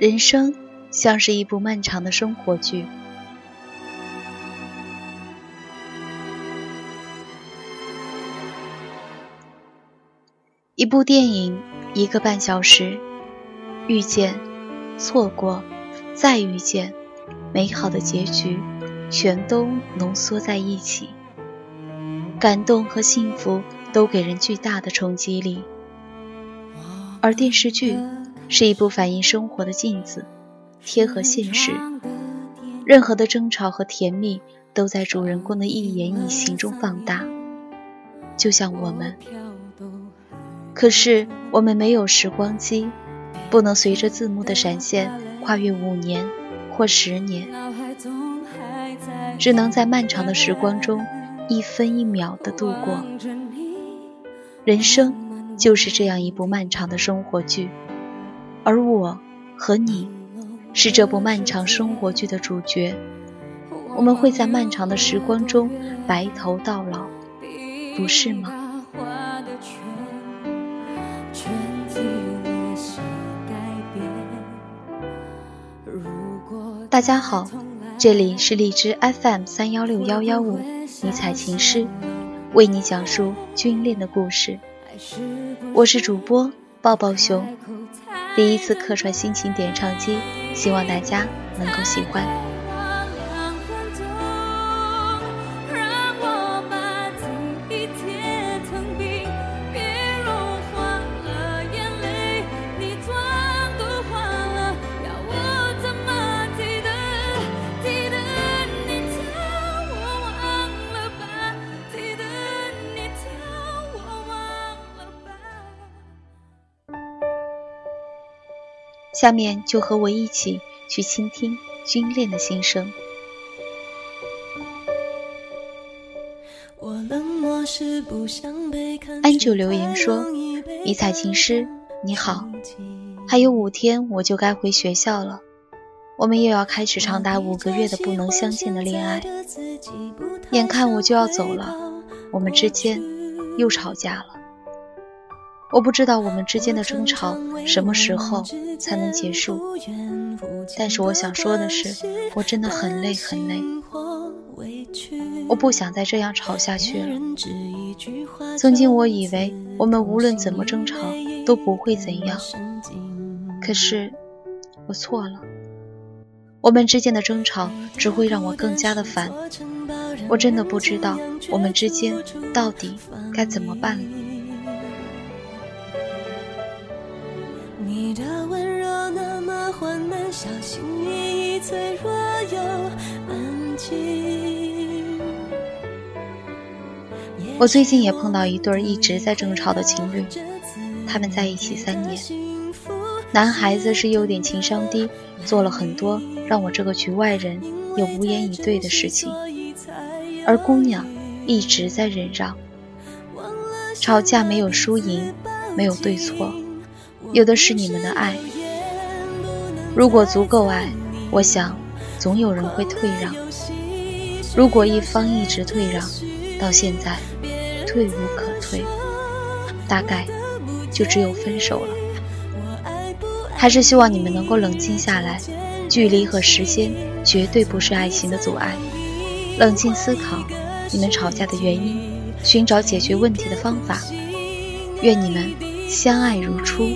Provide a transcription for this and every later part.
人生像是一部漫长的生活剧，一部电影，一个半小时，遇见，错过，再遇见，美好的结局，全都浓缩在一起，感动和幸福都给人巨大的冲击力，而电视剧。是一部反映生活的镜子，贴合现实。任何的争吵和甜蜜都在主人公的一言一行中放大，就像我们。可是我们没有时光机，不能随着字幕的闪现跨越五年或十年，只能在漫长的时光中一分一秒的度过。人生就是这样一部漫长的生活剧。而我和你是这部漫长生活剧的主角，我们会在漫长的时光中白头到老，不是吗？大家好，这里是荔枝 FM 三幺六幺幺五迷彩情诗，为你讲述军恋的故事。我是主播抱抱熊。第一次客串心情点唱机，希望大家能够喜欢。下面就和我一起去倾听军恋的心声。安九留言说：“迷彩情诗，你好，还有五天我就该回学校了，我们又要开始长达五个月的不能相见的恋爱，眼看我就要走了，我们之间又吵架了。”我不知道我们之间的争吵什么时候才能结束，但是我想说的是，我真的很累很累，我不想再这样吵下去了。曾经我以为我们无论怎么争吵都不会怎样，可是我错了，我们之间的争吵只会让我更加的烦。我真的不知道我们之间到底该怎么办了。你的温柔那么缓慢小心翼翼，脆弱又安静。我最近也碰到一对一直在争吵的情侣，他们在一起三年。男孩子是有点情商低，做了很多让我这个局外人也无言以对的事情，而姑娘一直在忍让。吵架没有输赢，没有对错，有的是你们的爱。如果足够爱，我想，总有人会退让。如果一方一直退让，到现在退无可退，大概就只有分手了。还是希望你们能够冷静下来，距离和时间绝对不是爱情的阻碍。冷静思考你们吵架的原因，寻找解决问题的方法。愿你们相爱如初。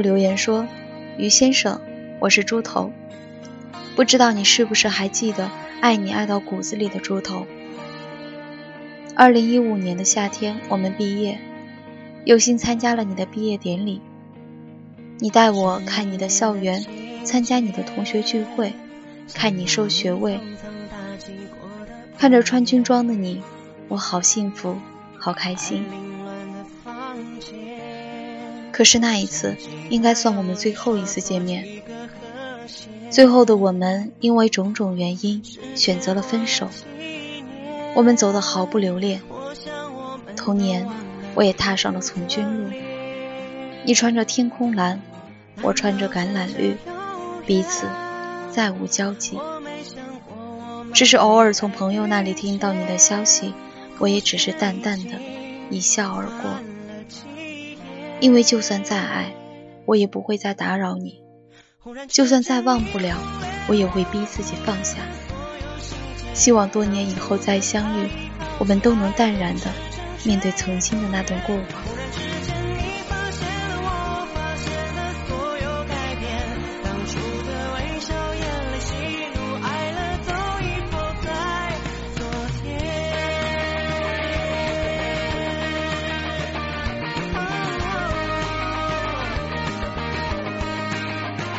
留言说：“于先生，我是猪头，不知道你是不是还记得爱你爱到骨子里的猪头。二零一五年的夏天，我们毕业，有幸参加了你的毕业典礼。你带我看你的校园，参加你的同学聚会，看你收学位。看着穿军装的你，我好幸福，好开心。”可是那一次，应该算我们最后一次见面。最后的我们因为种种原因选择了分手。我们走得毫不留恋。同年，我也踏上了从军路。你穿着天空蓝，我穿着橄榄绿，彼此再无交集。只是偶尔从朋友那里听到你的消息，我也只是淡淡的一笑而过。因为就算再爱，我也不会再打扰你；就算再忘不了，我也会逼自己放下。希望多年以后再相遇，我们都能淡然的面对曾经的那段过往。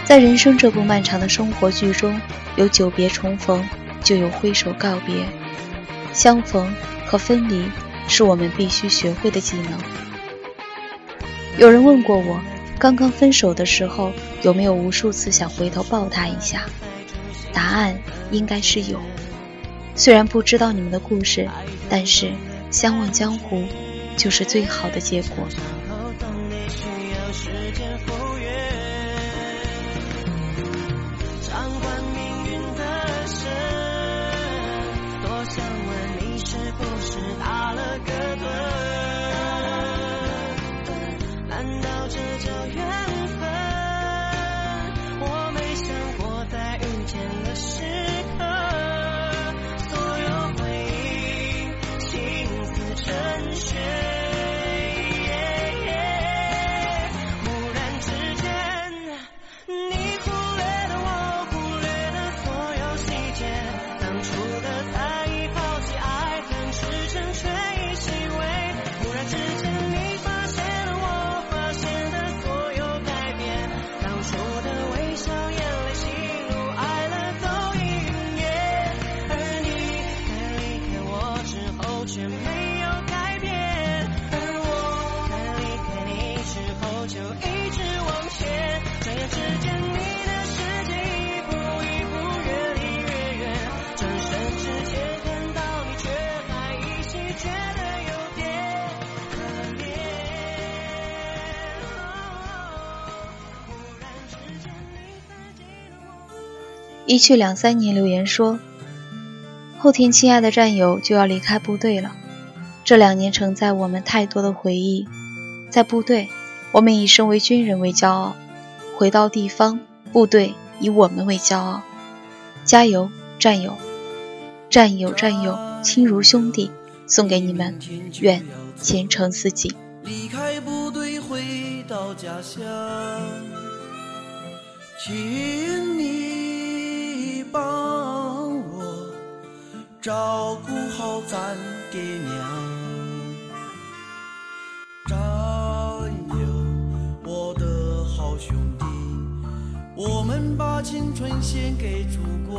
在人生这部漫长的生活剧中，有久别重逢，就有挥手告别。相逢和分离是我们必须学会的技能。有人问过我，刚刚分手的时候有没有无数次想回头抱他一下？答案应该是有。虽然不知道你们的故事，但是相忘江湖就是最好的结果。一去两三年留言说：“后天，亲爱的战友就要离开部队了。这两年承载我们太多的回忆，在部队，我们以身为军人为骄傲；回到地方，部队以我们为骄傲。加油，战友！战友，战友，亲如兄弟，送给你们，愿前程似锦。”离开部队，回到家乡，请你。帮我照顾好咱爹娘，战友，我的好兄弟，我们把青春献给祖国，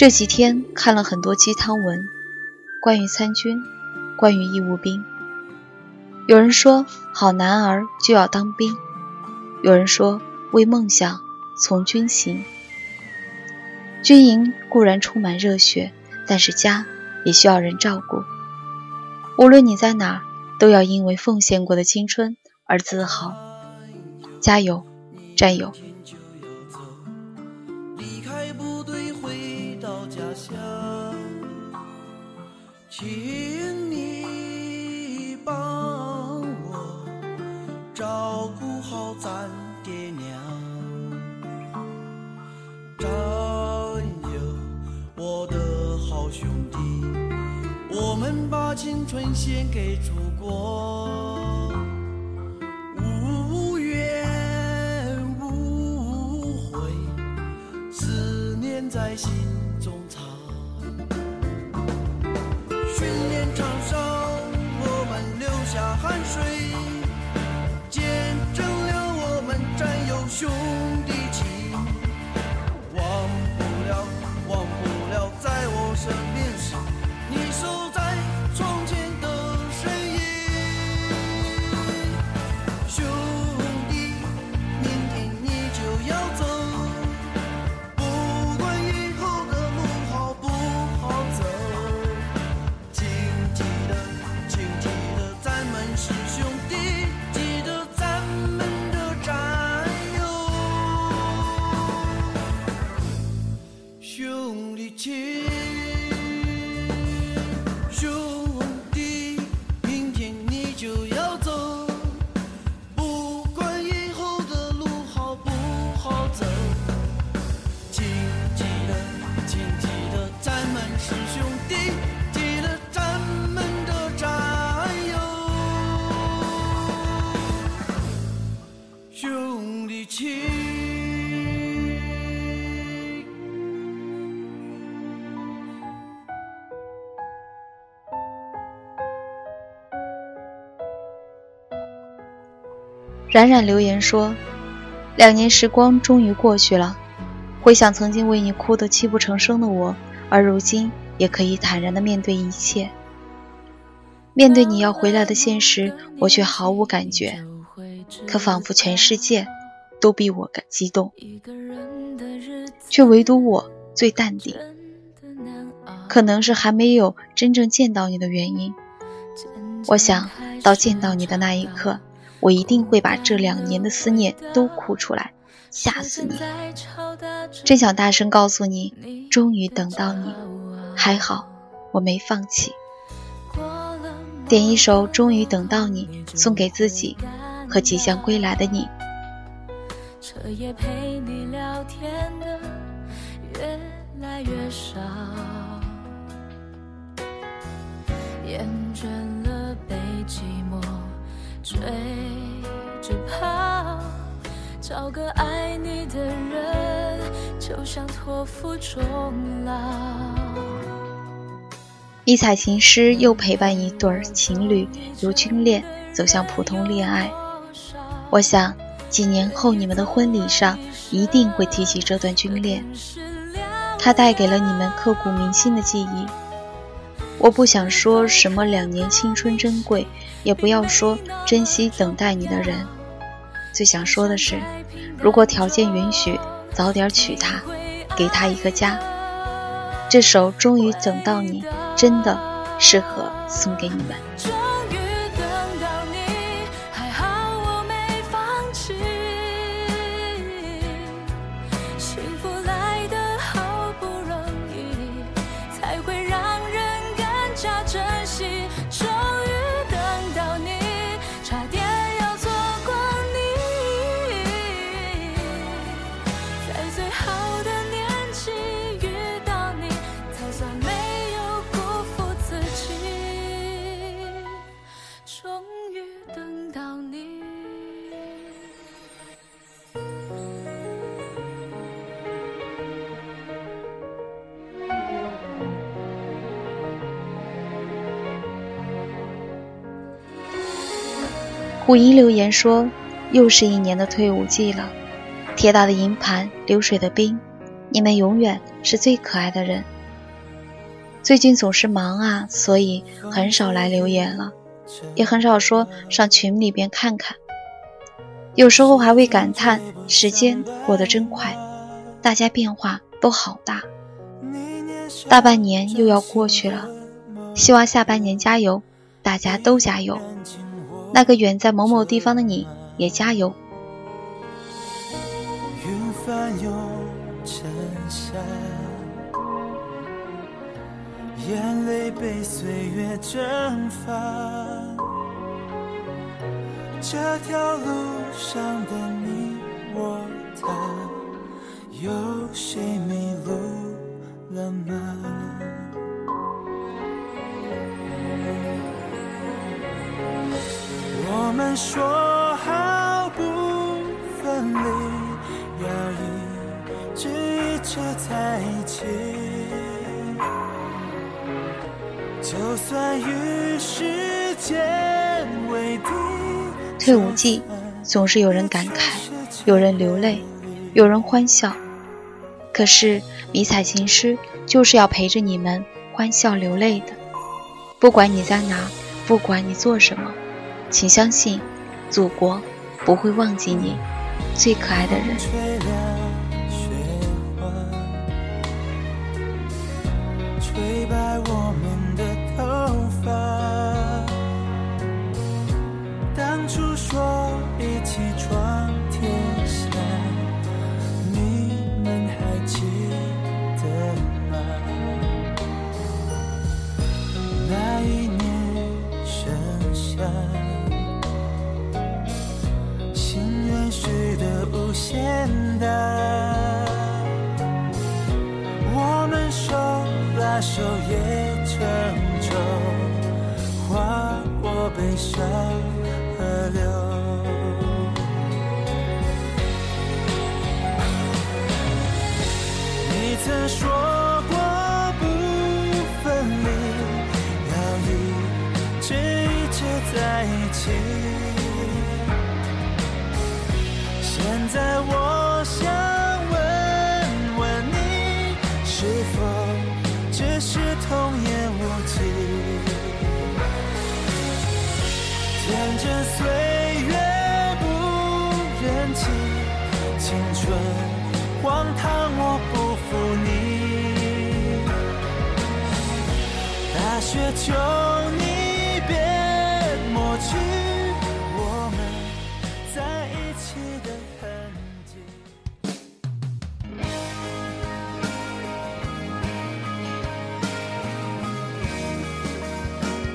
这几天看了很多鸡汤文，关于参军，关于义务兵。有人说，好男儿就要当兵；有人说，为梦想从军行。军营固然充满热血，但是家也需要人照顾。无论你在哪，都要因为奉献过的青春而自豪。加油，战友！请你帮我照顾好咱爹娘战友我的好兄弟我们把青春献给祖国。无怨无悔思念在心。胸冉冉留言说：“两年时光终于过去了，回想曾经为你哭得泣不成声的我，而如今也可以坦然地面对一切。面对你要回来的现实，我却毫无感觉，可仿佛全世界都比我感激动，却唯独我最淡定。可能是还没有真正见到你的原因。我想到见到你的那一刻。”我一定会把这两年的思念都哭出来，吓死你！真想大声告诉你，终于等到你，还好我没放弃。点一首《终于等到你》，送给自己和即将归来的你。彻夜陪你聊天的越来越少，厌倦了被寂寞。追着跑，找个爱你的人，就像托付终老。一彩琴诗又陪伴一对情侣由军恋走向普通恋爱。我想几年后你们的婚礼上一定会提起这段军恋，它带给了你们刻骨铭心的记忆。我不想说什么两年青春珍贵，也不要说珍惜等待你的人。最想说的是，如果条件允许，早点娶她，给她一个家。这首《终于等到你》真的适合送给你们。虎一留言说：“又是一年的退伍季了，铁打的营盘，流水的兵，你们永远是最可爱的人。最近总是忙啊，所以很少来留言了，也很少说上群里边看看。有时候还会感叹时间过得真快，大家变化都好大。大半年又要过去了，希望下半年加油，大家都加油。”那个远在某某地方的你，也加油。云翻涌成山，眼泪被岁月蒸发。这条路上的你我他，有谁迷路了吗？我们说好不分离，要一直一直在一起。就算与时间为敌，退伍季，总是有人感慨，有人流泪，有人欢笑。可是迷彩情诗就是要陪着你们欢笑流泪的。不管你在哪，不管你做什么，请相信，祖国不会忘记你，最可爱的人。在一起。现在我想问问你，是否只是童言无忌？天真岁月不忍欺，青春荒唐我不负你。大雪求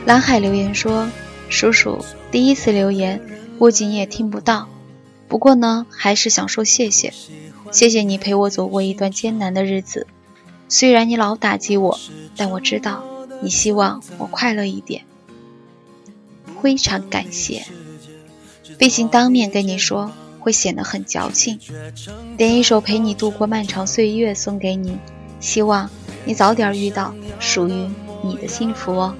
蓝海留言说：“叔叔第一次留言，估计你也听不到。不过呢，还是想说谢谢，谢谢你陪我走过一段艰难的日子。虽然你老打击我，但我知道你希望我快乐一点。非常感谢。毕竟当面跟你说，会显得很矫情。点一首陪你度过漫长岁月送给你，希望你早点遇到属于你的幸福哦。”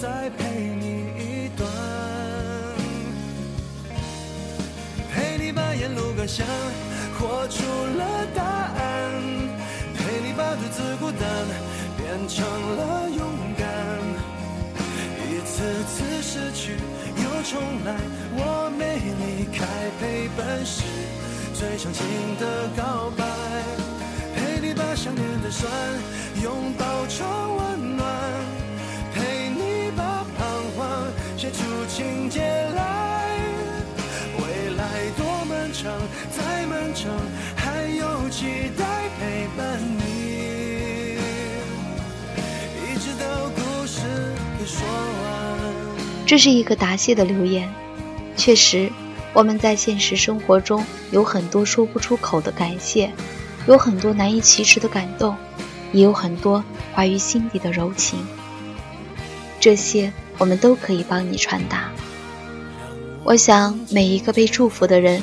再陪你一段，陪你把沿路感想活出了答案，陪你把独自孤单变成了勇敢。一次次失去又重来，我没离开，陪伴是最长情的告白。陪你把想念的酸拥抱成温暖，再漫长，还有期待陪伴你，一直到故事给说完。这是一个答谢的留言。确实，我们在现实生活中有很多说不出口的感谢，有很多难以启齿的感动，也有很多怀于心底的柔情。这些我们都可以帮你传达。我想，每一个被祝福的人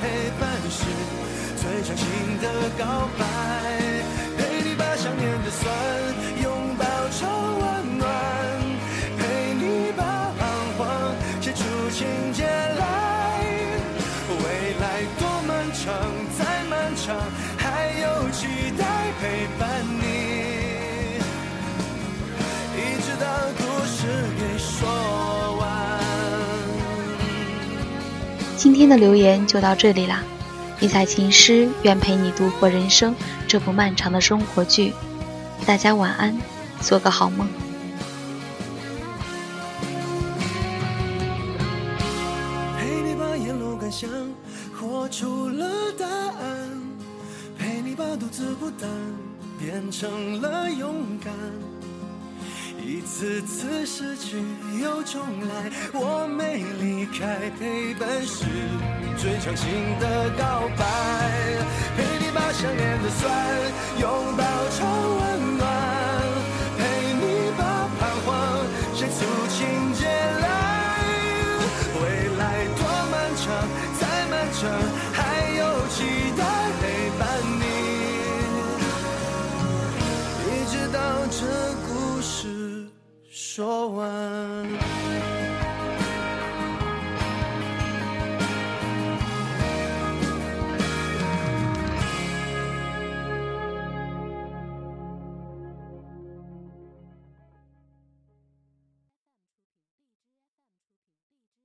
陪伴是最长情的告白。今天的留言就到这里啦，迷彩情诗愿陪你度过人生这部漫长的生活剧。大家晚安，做个好梦。失去又重来，我没离开，陪伴是最长情的告白。陪你把想念的酸拥抱成。说完。